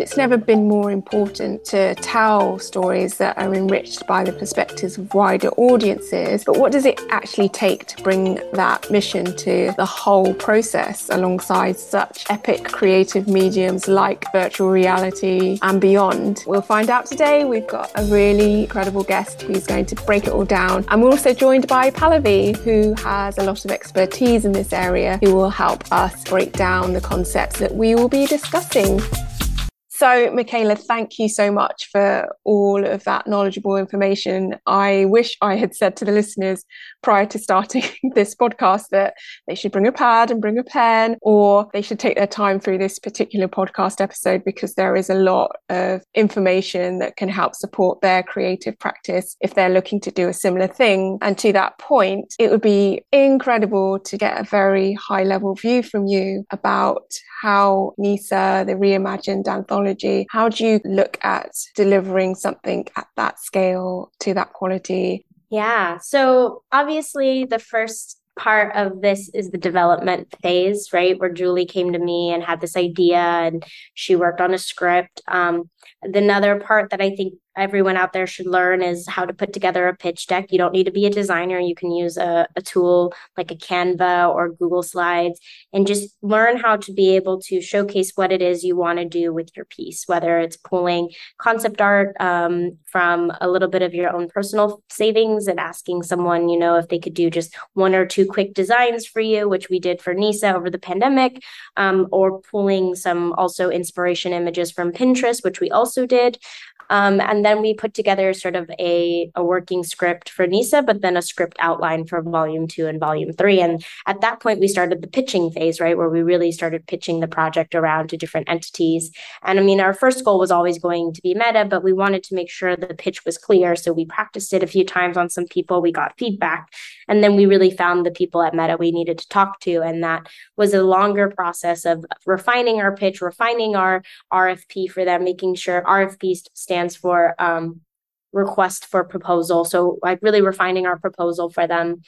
It's never been more important to tell stories that are enriched by the perspectives of wider audiences. But what does it actually take to bring that mission to the whole process alongside such epic creative mediums like virtual reality and beyond? We'll find out today. We've got a really incredible guest who's going to break it all down. And we're also joined by Pallavi, who has a lot of expertise in this area, who will help us break down the concepts that we will be discussing. So, Michaela, thank you so much for all of that knowledgeable information. I wish I had said to the listeners prior to starting this podcast that they should bring a pad and bring a pen, or they should take their time through this particular podcast episode because there is a lot of information that can help support their creative practice if they're looking to do a similar thing. And to that point, it would be incredible to get a very high level view from you about how Nyssa, the reimagined anthology, how do you look at delivering something at that scale to that quality? Yeah. So obviously, the first part of this is the development phase, right? Where Julie came to me and had this idea and she worked on a script. Um, another part that I think everyone out there should learn is how to put together a pitch deck. You don't need to be a designer. You can use a, a tool like a Canva or Google Slides and just learn how to be able to showcase what it is you want to do with your piece, whether it's pulling concept art um, from a little bit of your own personal savings and asking someone, you know, if they could do just one or two quick designs for you, which we did for Nyssa over the pandemic, um, or pulling some also inspiration images from Pinterest, which we also did. Um, and then we put together sort of a, a working script for Nyssa, but then a script outline for volume two and volume three. And at that point, we started the pitching phase, right, where we really started pitching the project around to different entities. And I mean, our first goal was always going to be meta, but we wanted to make sure the pitch was clear. So we practiced it a few times on some people, we got feedback. And then we really found the people at Meta we needed to talk to. And that was a longer process of refining our pitch, refining our RFP for them, making sure RFP stands for um, request for proposal. So like really refining our proposal for them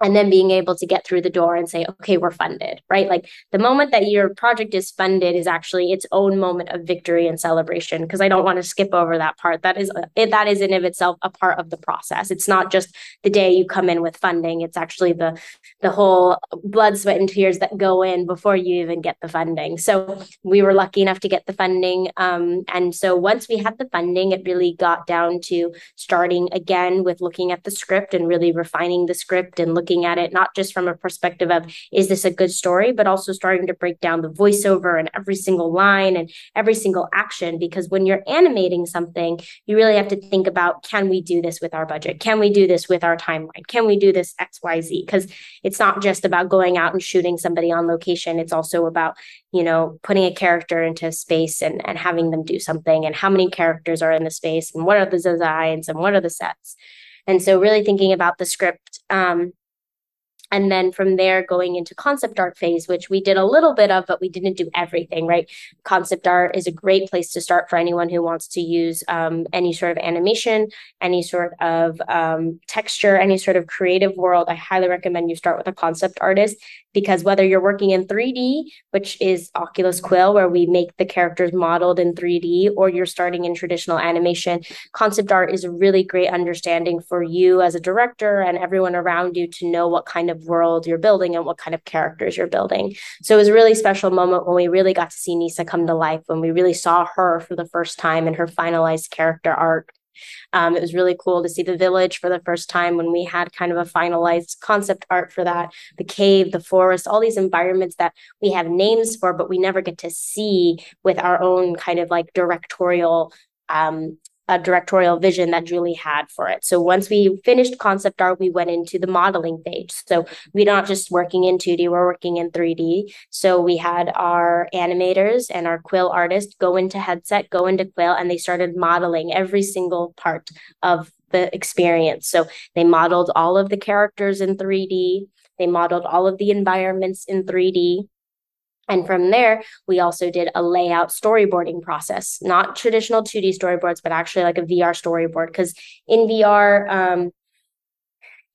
and then being able to get through the door and say okay we're funded right? Like the moment that your project is funded is actually its own moment of victory and celebration because i don't want to skip over that part. That is that is in of itself a part of the process. It's not just the day you come in with funding. It's actually the the whole blood sweat and tears that go in before you even get the funding. So we were lucky enough to get the funding um, and so once we had the funding it really got down to starting again with looking at the script and really refining the script and looking looking at it not just from a perspective of is this a good story, but also starting to break down the voiceover and every single line and every single action. Because when you're animating something, you really have to think about can we do this with our budget? Can we do this with our timeline? Can we do this XYZ? Because it's not just about going out and shooting somebody on location. It's also about, you know, putting a character into space and, and having them do something and how many characters are in the space and what are the designs and what are the sets. And so really thinking about the script um, and then from there going into concept art phase which we did a little bit of but we didn't do everything right? Concept art is a great place to start for anyone who wants to use um, any sort of animation any sort of um, texture any sort of creative world. I highly recommend you start with a concept artist because whether you're working in 3D, which is Oculus Quill, where we make the characters modeled in 3D, or you're starting in traditional animation, concept art is a really great understanding for you as a director and everyone around you to know what kind of world you're building and what kind of characters you're building. So it was a really special moment when we really got to see Nyssa come to life, when we really saw her for the first time in her finalized character art um, it was really cool to see the village for the first time when we had kind of a finalized concept art for that. The cave, the forest, all these environments that we have names for, but we never get to see with our own kind of like directorial um, a directorial vision that Julie had for it. So once we finished concept art, we went into the modeling phase. So we're not just working in 2D, we're working in 3D. So we had our animators and our quill artists go into headset, go into quill, and they started modeling every single part of the experience. So they modeled all of the characters in 3D. They modeled all of the environments in 3D. And from there, we also did a layout storyboarding process, not traditional 2D storyboards, but actually like a VR storyboard. Because in VR, um,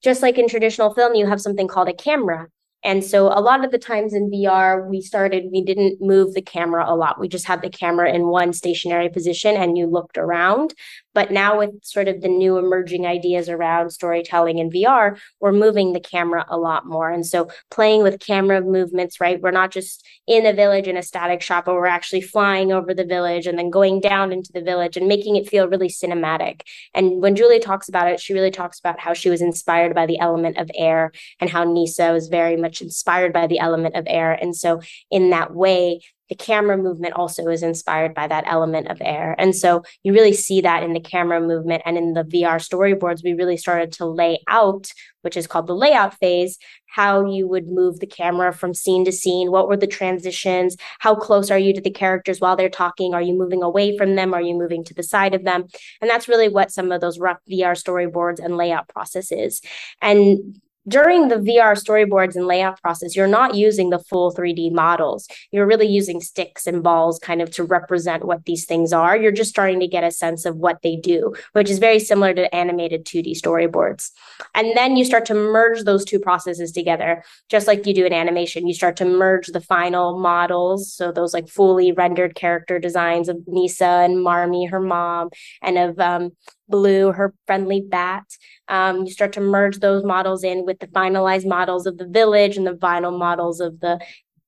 just like in traditional film, you have something called a camera. And so a lot of the times in VR, we started, we didn't move the camera a lot. We just had the camera in one stationary position and you looked around. But now, with sort of the new emerging ideas around storytelling in VR, we're moving the camera a lot more. And so, playing with camera movements, right? We're not just in a village in a static shot, but we're actually flying over the village and then going down into the village and making it feel really cinematic. And when Julie talks about it, she really talks about how she was inspired by the element of air and how Nyssa was very much inspired by the element of air. And so, in that way, the camera movement also is inspired by that element of air. And so you really see that in the camera movement and in the VR storyboards, we really started to lay out, which is called the layout phase, how you would move the camera from scene to scene. What were the transitions? How close are you to the characters while they're talking? Are you moving away from them? Are you moving to the side of them? And that's really what some of those rough VR storyboards and layout processes. And during the VR storyboards and layout process, you're not using the full 3D models. You're really using sticks and balls kind of to represent what these things are. You're just starting to get a sense of what they do, which is very similar to animated 2D storyboards. And then you start to merge those two processes together, just like you do in animation. You start to merge the final models. So those like fully rendered character designs of Nyssa and Marmee, her mom, and of um, Blue, her friendly bat. Um, you start to merge those models in with the finalized models of the village and the vinyl models of the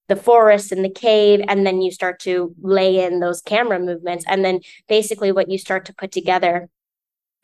the forest and the cave and then you start to lay in those camera movements and then basically what you start to put together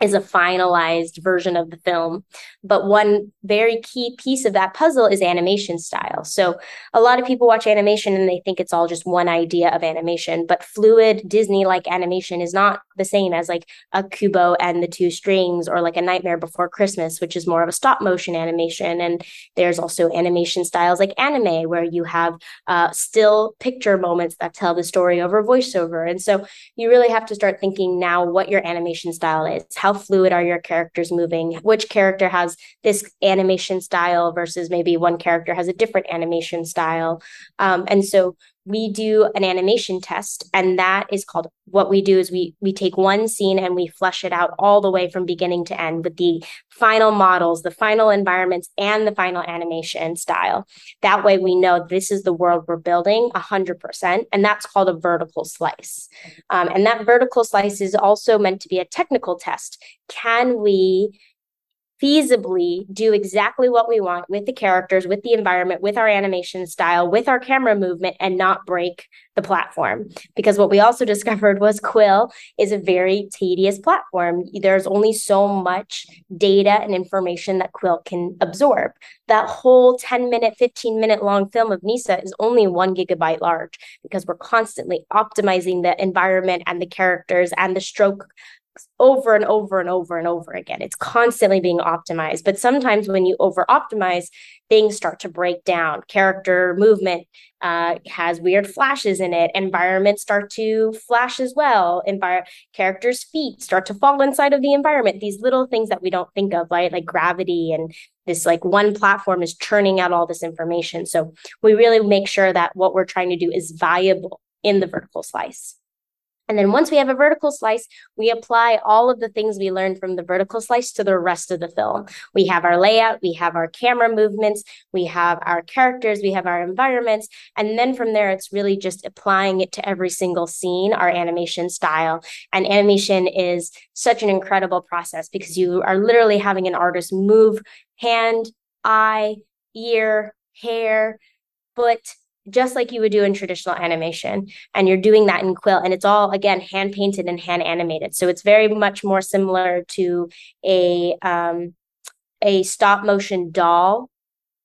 is a finalized version of the film. But one very key piece of that puzzle is animation style. So a lot of people watch animation and they think it's all just one idea of animation, but fluid Disney like animation is not the same as like a Kubo and the two strings or like a Nightmare Before Christmas, which is more of a stop motion animation. And there's also animation styles like anime where you have uh, still picture moments that tell the story over voiceover. And so you really have to start thinking now what your animation style is. How how fluid are your characters moving? Which character has this animation style versus maybe one character has a different animation style? Um, and so we do an animation test and that is called what we do is we we take one scene and we flesh it out all the way from beginning to end with the final models the final environments and the final animation style. That way we know this is the world we're building 100% and that's called a vertical slice. Um, and that vertical slice is also meant to be a technical test. Can we feasibly do exactly what we want with the characters, with the environment, with our animation style, with our camera movement, and not break the platform. Because what we also discovered was Quill is a very tedious platform. There's only so much data and information that Quill can absorb. That whole 10 minute, 15 minute long film of Nyssa is only one gigabyte large because we're constantly optimizing the environment and the characters and the stroke over and over and over and over again. It's constantly being optimized. But sometimes when you over optimize, things start to break down. Character movement uh, has weird flashes in it. Environments start to flash as well. Characters' feet start to fall inside of the environment. These little things that we don't think of, right? Like gravity and this like one platform is churning out all this information. So we really make sure that what we're trying to do is viable in the vertical slice. And then once we have a vertical slice, we apply all of the things we learned from the vertical slice to the rest of the film. We have our layout, we have our camera movements, we have our characters, we have our environments. And then from there, it's really just applying it to every single scene, our animation style. And animation is such an incredible process because you are literally having an artist move hand, eye, ear, hair, foot, just like you would do in traditional animation. And you're doing that in Quill. And it's all, again, hand painted and hand animated. So it's very much more similar to a, um, a stop motion doll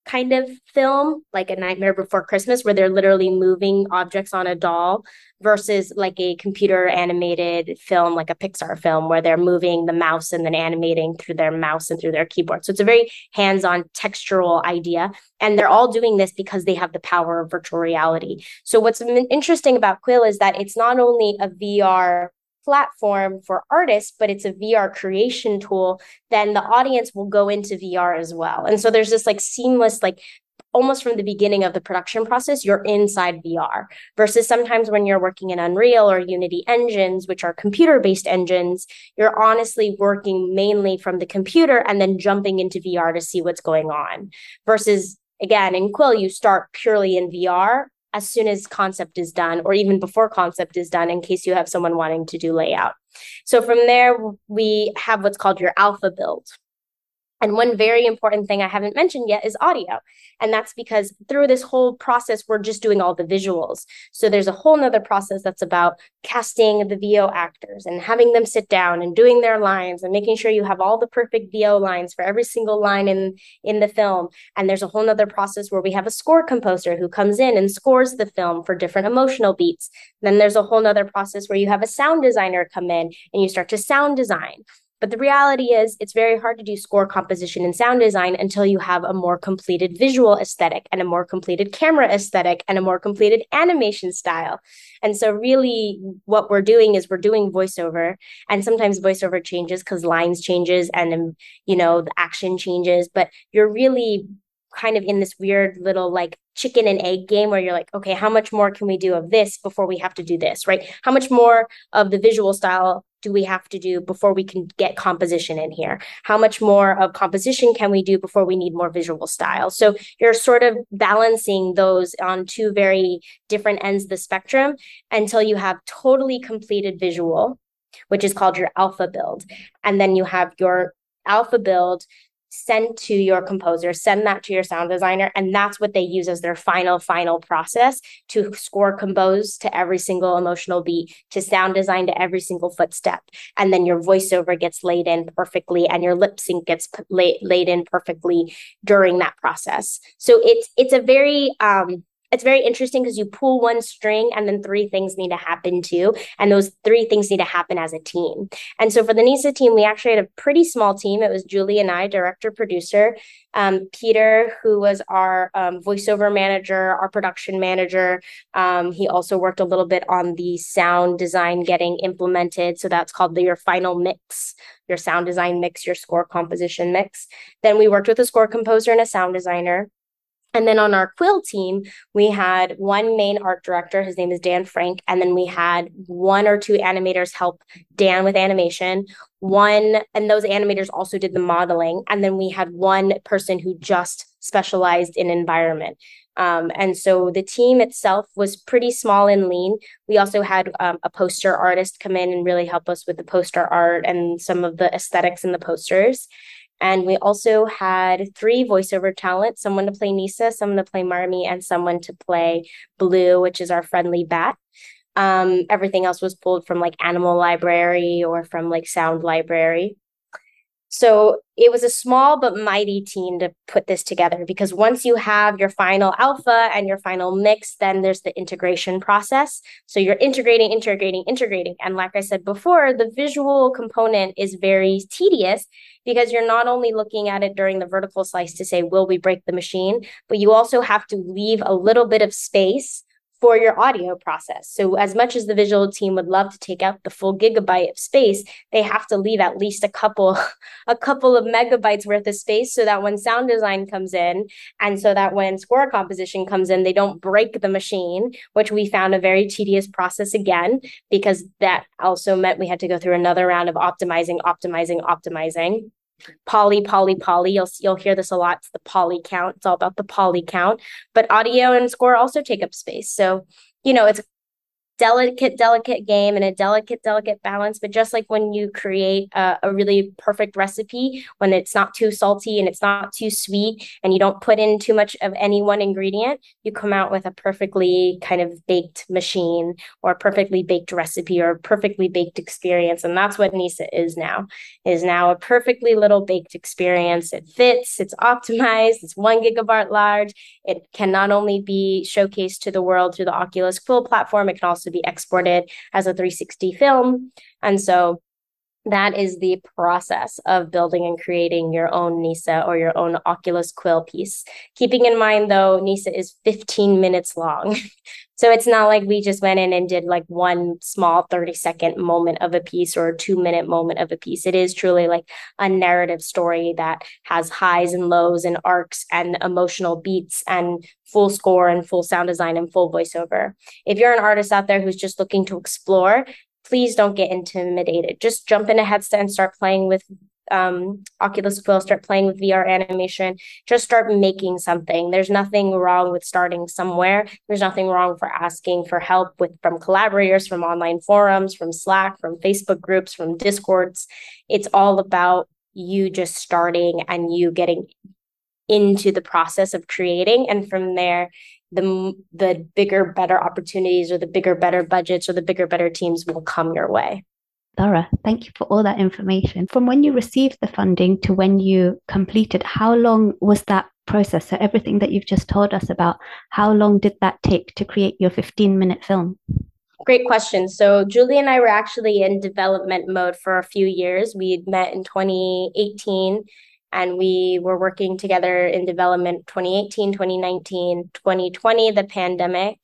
kind of film, like a Nightmare Before Christmas, where they're literally moving objects on a doll, versus like a computer animated film, like a Pixar film, where they're moving the mouse and then animating through their mouse and through their keyboard. So it's a very hands on textural idea. And they're all doing this because they have the power of virtual reality. So what's interesting about Quill is that it's not only a VR platform for artists, but it's a VR creation tool, then the audience will go into VR as well. And so there's this like seamless, like almost from the beginning of the production process, you're inside VR versus sometimes when you're working in Unreal or Unity engines, which are computer based engines, you're honestly working mainly from the computer and then jumping into VR to see what's going on versus again, in Quill, you start purely in VR as soon as concept is done, or even before concept is done, in case you have someone wanting to do layout. So from there, we have what's called your alpha build. And one very important thing I haven't mentioned yet is audio. And that's because through this whole process, we're just doing all the visuals. So there's a whole nother process that's about casting the VO actors and having them sit down and doing their lines and making sure you have all the perfect VO lines for every single line in, in the film. And there's a whole nother process where we have a score composer who comes in and scores the film for different emotional beats. Then there's a whole nother process where you have a sound designer come in and you start to sound design. But the reality is, it's very hard to do score composition and sound design until you have a more completed visual aesthetic and a more completed camera aesthetic and a more completed animation style. And so, really, what we're doing is we're doing voiceover, and sometimes voiceover changes because lines changes and um, you know the action changes. But you're really kind of in this weird little like chicken and egg game where you're like, okay, how much more can we do of this before we have to do this, right? How much more of the visual style do we have to do before we can get composition in here? How much more of composition can we do before we need more visual style? So you're sort of balancing those on two very different ends of the spectrum until you have totally completed visual, which is called your alpha build. And then you have your alpha build send to your composer, send that to your sound designer, and that's what they use as their final, final process to score compose to every single emotional beat, to sound design to every single footstep. And then your voiceover gets laid in perfectly and your lip sync gets laid, laid in perfectly during that process. So it's it's a very um it's very interesting because you pull one string and then three things need to happen too. And those three things need to happen as a team. And so for the Nyssa team, we actually had a pretty small team. It was Julie and I, director, producer, um, Peter, who was our um, voiceover manager, our production manager. Um, he also worked a little bit on the sound design getting implemented. So that's called the, your final mix, your sound design mix, your score composition mix. Then we worked with a score composer and a sound designer. And then on our quill team, we had one main art director. His name is Dan Frank. And then we had one or two animators help Dan with animation. One, and those animators also did the modeling. And then we had one person who just specialized in environment. Um, and so the team itself was pretty small and lean. We also had um, a poster artist come in and really help us with the poster art and some of the aesthetics in the posters. And we also had three voiceover talent someone to play Nyssa, someone to play Marmy, and someone to play Blue, which is our friendly bat. Um, everything else was pulled from like Animal Library or from like Sound Library. So it was a small but mighty team to put this together because once you have your final alpha and your final mix, then there's the integration process. So you're integrating, integrating, integrating. And like I said before, the visual component is very tedious because you're not only looking at it during the vertical slice to say, will we break the machine, but you also have to leave a little bit of space for your audio process. So as much as the visual team would love to take out the full gigabyte of space, they have to leave at least a couple a couple of megabytes worth of space so that when sound design comes in and so that when score composition comes in, they don't break the machine, which we found a very tedious process again because that also meant we had to go through another round of optimizing, optimizing, optimizing poly poly poly you'll you'll hear this a lot. It's the poly count. It's all about the poly count. But audio and score also take up space. So you know it's delicate, delicate game and a delicate, delicate balance. But just like when you create a, a, really perfect recipe, when it's not too salty and it's not too sweet, and you don't put in too much of any one ingredient, you come out with a perfectly kind of baked machine or a perfectly baked recipe or a perfectly baked experience. And that's what Nyssa is now, is now a perfectly little baked experience. It fits, it's optimized, it's one gigabyte large. It can not only be showcased to the world through the Oculus Quill platform, it can also be exported as a 360 film. And so that is the process of building and creating your own Nyssa or your own Oculus Quill piece. Keeping in mind, though, Nyssa is 15 minutes long. so it's not like we just went in and did like one small 30 second moment of a piece or a two minute moment of a piece. It is truly like a narrative story that has highs and lows and arcs and emotional beats and full score and full sound design and full voiceover. If you're an artist out there who's just looking to explore, please don't get intimidated. Just jump in a headset and start playing with um, Oculus Quill, start playing with VR animation, just start making something. There's nothing wrong with starting somewhere. There's nothing wrong for asking for help with from collaborators, from online forums, from Slack, from Facebook groups, from Discords. It's all about you just starting and you getting into the process of creating and from there the the bigger better opportunities or the bigger better budgets or the bigger better teams will come your way thorough. Thank you for all that information. From when you received the funding to when you completed how long was that process? So everything that you've just told us about how long did that take to create your 15 minute film? Great question. So Julie and I were actually in development mode for a few years. We met in 2018 and we were working together in development 2018 2019 2020 the pandemic.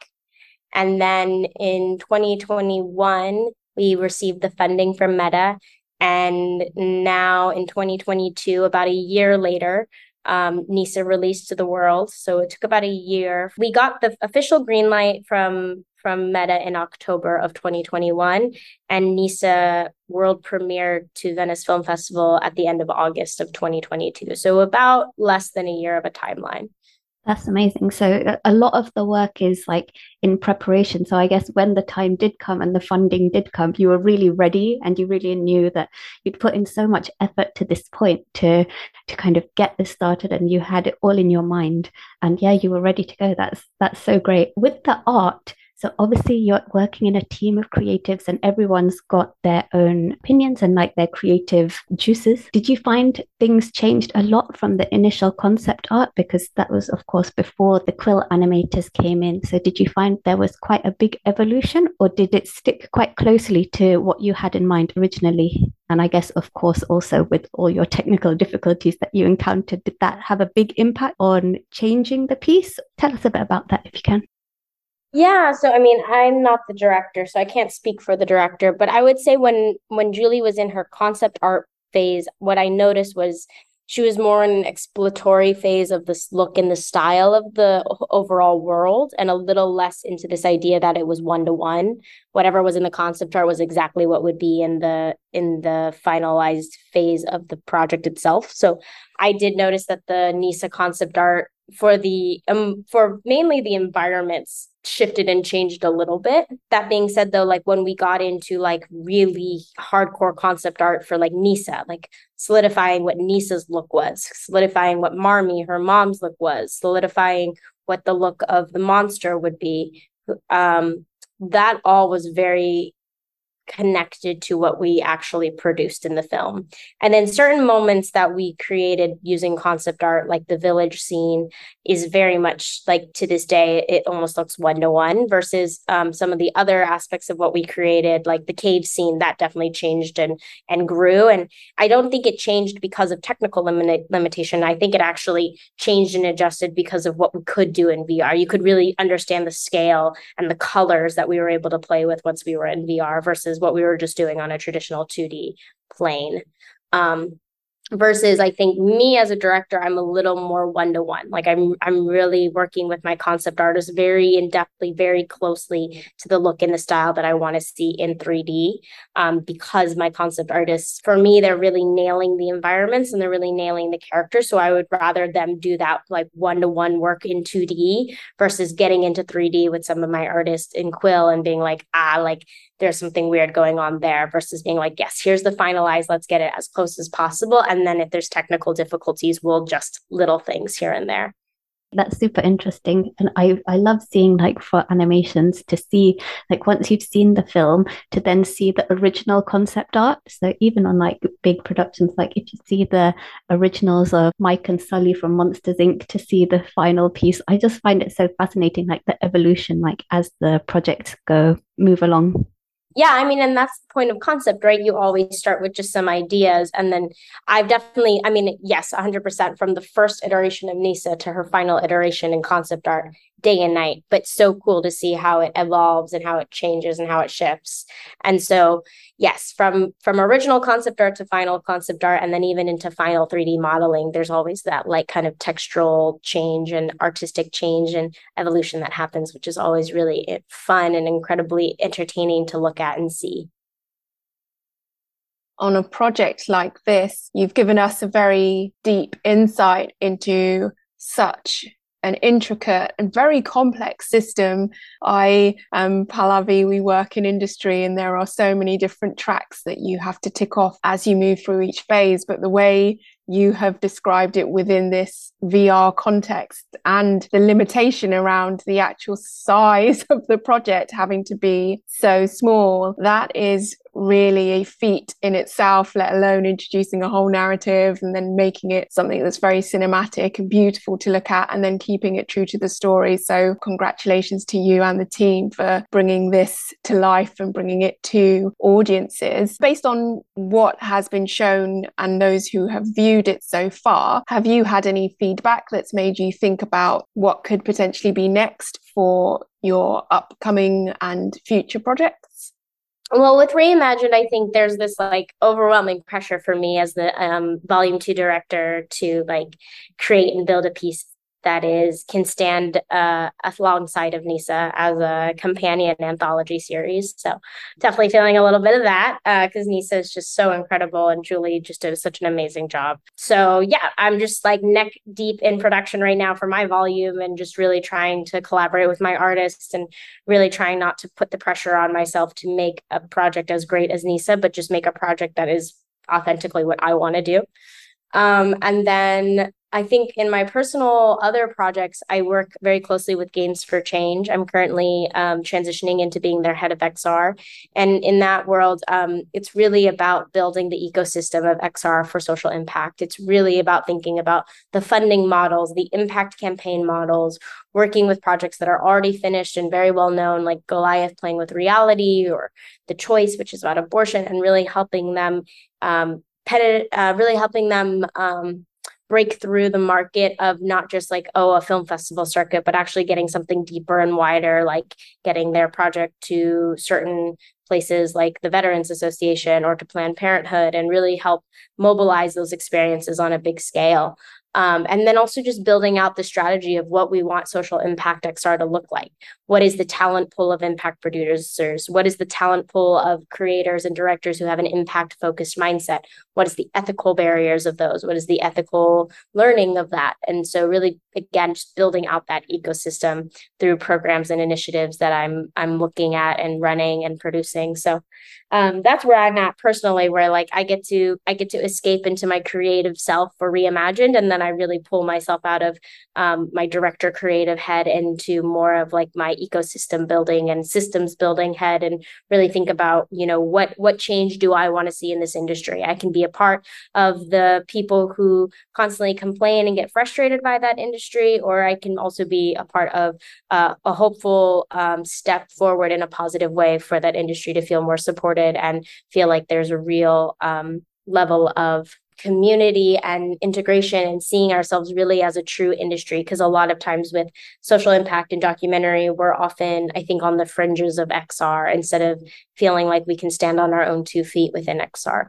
And then in 2021 we received the funding from meta and now in 2022 about a year later um, Nyssa released to the world. So it took about a year. We got the official green light from from Meta in October of 2021, and Nyssa world premiered to Venice Film Festival at the end of August of 2022. So about less than a year of a timeline. That's amazing. So uh, a lot of the work is like in preparation. So I guess when the time did come and the funding did come, you were really ready and you really knew that you'd put in so much effort to this point to to kind of get this started and you had it all in your mind. And yeah, you were ready to go. That's that's so great. With the art, so obviously you're working in a team of creatives and everyone's got their own opinions and like their creative juices. Did you find things changed a lot from the initial concept art? Because that was of course before the quill animators came in. So did you find there was quite a big evolution or did it stick quite closely to what you had in mind originally? And I guess, of course, also with all your technical difficulties that you encountered, did that have a big impact on changing the piece? Tell us a bit about that if you can. Yeah, so I mean, I'm not the director, so I can't speak for the director, but I would say when when Julie was in her concept art phase, what I noticed was she was more in an exploratory phase of this look and the style of the overall world and a little less into this idea that it was one to one whatever was in the concept art was exactly what would be in the in the finalized phase of the project itself. So i did notice that the Nyssa concept art for the um for mainly the environments shifted and changed a little bit. That being said though, like when we got into like really hardcore concept art for like Nyssa, like solidifying what Nyssa's look was, solidifying what marmy her mom's look was, solidifying what the look of the monster would be. Um that all was very connected to what we actually produced in the film. And then certain moments that we created using concept art, like the village scene, is very much like to this day, it almost looks one to one versus um, some of the other aspects of what we created, like the cave scene, that definitely changed and and grew. And I don't think it changed because of technical limit, limitation. I think it actually changed and adjusted because of what we could do in VR. You could really understand the scale and the colors that we were able to play with once we were in VR versus versus what we were just doing on a traditional 2D plane. Um, versus I think me as a director, I'm a little more one to one. Like I'm I'm really working with my concept artists very in depthly, very closely to the look and the style that I want to see in 3D. Um, because my concept artists, for me, they're really nailing the environments and they're really nailing the characters. So I would rather them do that like one to one work in 2D versus getting into 3D with some of my artists in Quill and being like, ah, like there's something weird going on there versus being like, yes, here's the finalized, let's get it as close as possible. And then if there's technical difficulties, we'll just little things here and there. That's super interesting. And I, I love seeing like for animations to see like once you've seen the film to then see the original concept art. So even on like big productions, like if you see the originals of Mike and Sully from Monsters Inc. to see the final piece, I just find it so fascinating, like the evolution, like as the projects go move along yeah i mean and that's the point of concept right? You always start with just some ideas and then i've definitely i mean yes 100% from the first iteration of Nyssa to her final iteration in concept art day and night but so cool to see how it evolves and how it changes and how it shifts. And so yes from from original concept art to final concept art and then even into final 3d modeling there's always that like kind of textural change and artistic change and evolution that happens which is always really eh, fun and incredibly entertaining to look at and see. On a project like this, you've given us a very deep insight into such an intricate and very complex system. I um, am Pallavi, we work in industry, and there are so many different tracks that you have to tick off as you move through each phase. But the way you have described it within this VR context and the limitation around the actual size of the project having to be so small, that is really a feat in itself, let alone introducing a whole narrative and then making it something that's very cinematic and beautiful to look at and then keeping it true to the story. So, congratulations to you and the team for bringing this to life and bringing it to audiences. Based on what has been shown and those who have viewed it so far, have you had any feedback that's made you think about what could potentially be next for your upcoming and future projects? Well with reimagined i think there's this like overwhelming pressure for me as the um, volume two director to like create and build a piece that is can stand uh, alongside of Nyssa as a companion anthology series. So definitely feeling a little bit of that because uh, Nyssa is just so incredible and Julie just did such an amazing job. So yeah, I'm just like neck deep in production right now for my volume and just really trying to collaborate with my artists and really trying not to put the pressure on myself to make a project as great as Nyssa, but just make a project that is authentically what I want to do. Um, and then I think in my personal other projects, I work very closely with Games for Change. I'm currently um, transitioning into being their head of XR. And in that world, um, it's really about building the ecosystem of XR for social impact. It's really about thinking about the funding models, the impact campaign models, working with projects that are already finished and very well known, like Goliath playing with reality or The Choice, which is about abortion, and really helping them. Um, uh, really helping them um, break through the market of not just like oh a film festival circuit but actually getting something deeper and wider like getting their project to certain places like the veterans association or to planned parenthood and really help mobilize those experiences on a big scale um, and then also just building out the strategy of what we want social impact XR to look like. What is the talent pool of impact producers? What is the talent pool of creators and directors who have an impact focused mindset? What is the ethical barriers of those? What is the ethical learning of that? And so really again just building out that ecosystem through programs and initiatives that I'm I'm looking at and running and producing. So um, that's where I'm at personally, where like I get to I get to escape into my creative self for reimagined, and then I really pull myself out of um, my director creative head into more of like my ecosystem building and systems building head, and really think about you know what what change do I want to see in this industry? I can be a part of the people who constantly complain and get frustrated by that industry, or I can also be a part of uh, a hopeful um, step forward in a positive way for that industry to feel more supported and feel like there's a real um, level of community and integration and seeing ourselves really as a true industry because a lot of times with social impact and documentary we're often i think on the fringes of xr instead of feeling like we can stand on our own two feet within xr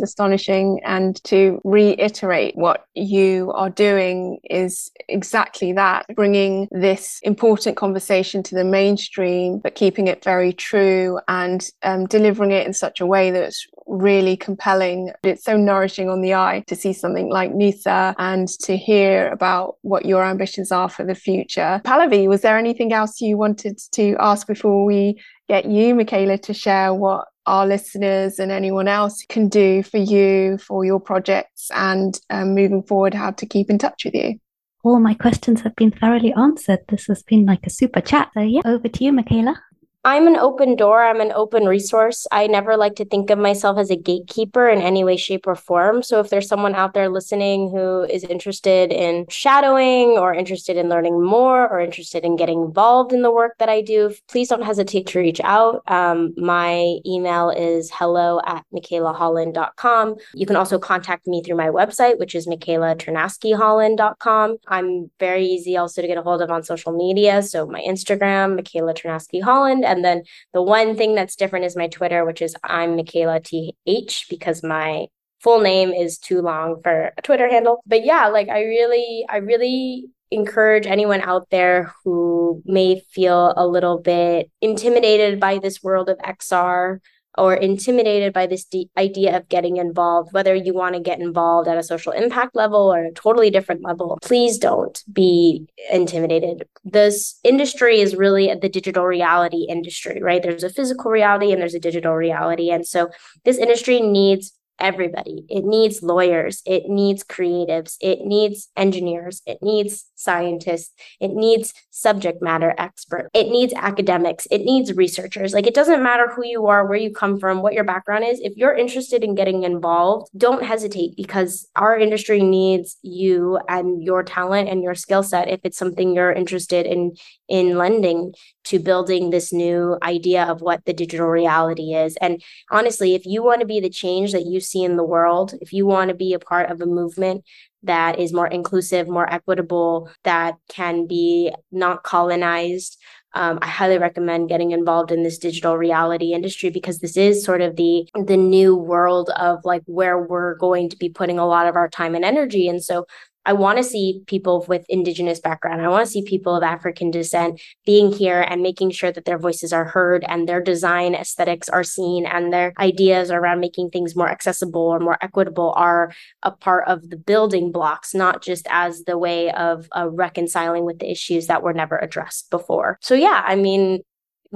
astonishing and to reiterate what you are doing is exactly that bringing this important conversation to the mainstream but keeping it very true and um, delivering it in such a way that's really compelling. It's so nourishing on the eye to see something like Nyssa and to hear about what your ambitions are for the future. Pallavi was there anything else you wanted to ask before we get you michaela to share what our listeners and anyone else can do for you, for your projects, and um, moving forward, how to keep in touch with you? All my questions have been thoroughly answered. This has been like a super chat. So, yeah, over to you, Michaela. I'm an open door. I'm an open resource. I never like to think of myself as a gatekeeper in any way, shape, or form. So if there's someone out there listening who is interested in shadowing or interested in learning more or interested in getting involved in the work that I do, please don't hesitate to reach out. Um, my email is hello at michaelaholland.com. You can also contact me through my website, which is michaelaternaskyholland.com. I'm very easy also to get a hold of on social media. So my Instagram, Michaela Ternasky Holland, and then the one thing that's different is my Twitter, which is I'm Michaela TH because my full name is too long for a Twitter handle. But yeah, like I really, I really encourage anyone out there who may feel a little bit intimidated by this world of XR or intimidated by this de- idea of getting involved, whether you want to get involved at a social impact level or a totally different level, please don't be intimidated. This industry is really the digital reality industry, right? There's a physical reality and there's a digital reality. And so this industry needs everybody. It needs lawyers, it needs creatives, it needs engineers, it needs scientists, it needs subject matter experts, it needs academics, it needs researchers. Like it doesn't matter who you are, where you come from, what your background is. If you're interested in getting involved, don't hesitate because our industry needs you and your talent and your skill set if it's something you're interested in in lending to building this new idea of what the digital reality is. And honestly, if you want to be the change that you see in the world, if you want to be a part of a movement that is more inclusive, more equitable, that can be not colonized, um, I highly recommend getting involved in this digital reality industry because this is sort of the the new world of like where we're going to be putting a lot of our time and energy. And so I want to see people with indigenous background. I want to see people of African descent being here and making sure that their voices are heard and their design aesthetics are seen and their ideas around making things more accessible or more equitable are a part of the building blocks, not just as the way of uh, reconciling with the issues that were never addressed before. So, yeah, I mean,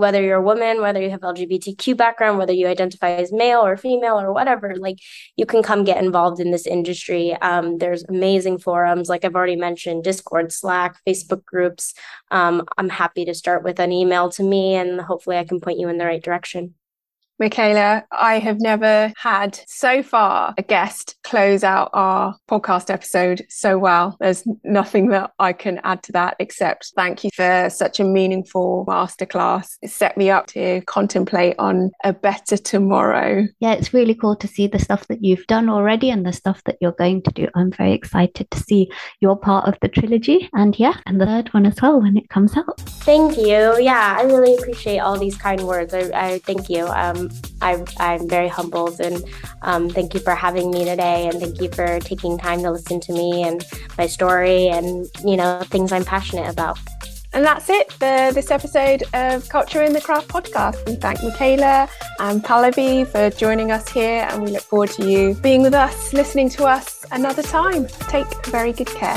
whether you're a woman, whether you have LGBTQ background, whether you identify as male or female or whatever, like you can come get involved in this industry. Um, there's amazing forums, like I've already mentioned, Discord, Slack, Facebook groups. Um, I'm happy to start with an email to me and hopefully I can point you in the right direction. Michaela, I have never had so far a guest close out our podcast episode so well. There's nothing that I can add to that except thank you for such a meaningful masterclass. It set me up to contemplate on a better tomorrow. Yeah, it's really cool to see the stuff that you've done already and the stuff that you're going to do. I'm very excited to see your part of the trilogy and yeah, and the third one as well when it comes out. Thank you. Yeah, I really appreciate all these kind words. I, I thank you. Um, I, I'm very humbled and um, thank you for having me today and thank you for taking time to listen to me and my story and you know things I'm passionate about. And that's it for this episode of Culture in the Craft podcast. We thank Michaela and Pallavi for joining us here, and we look forward to you being with us, listening to us another time. Take very good care.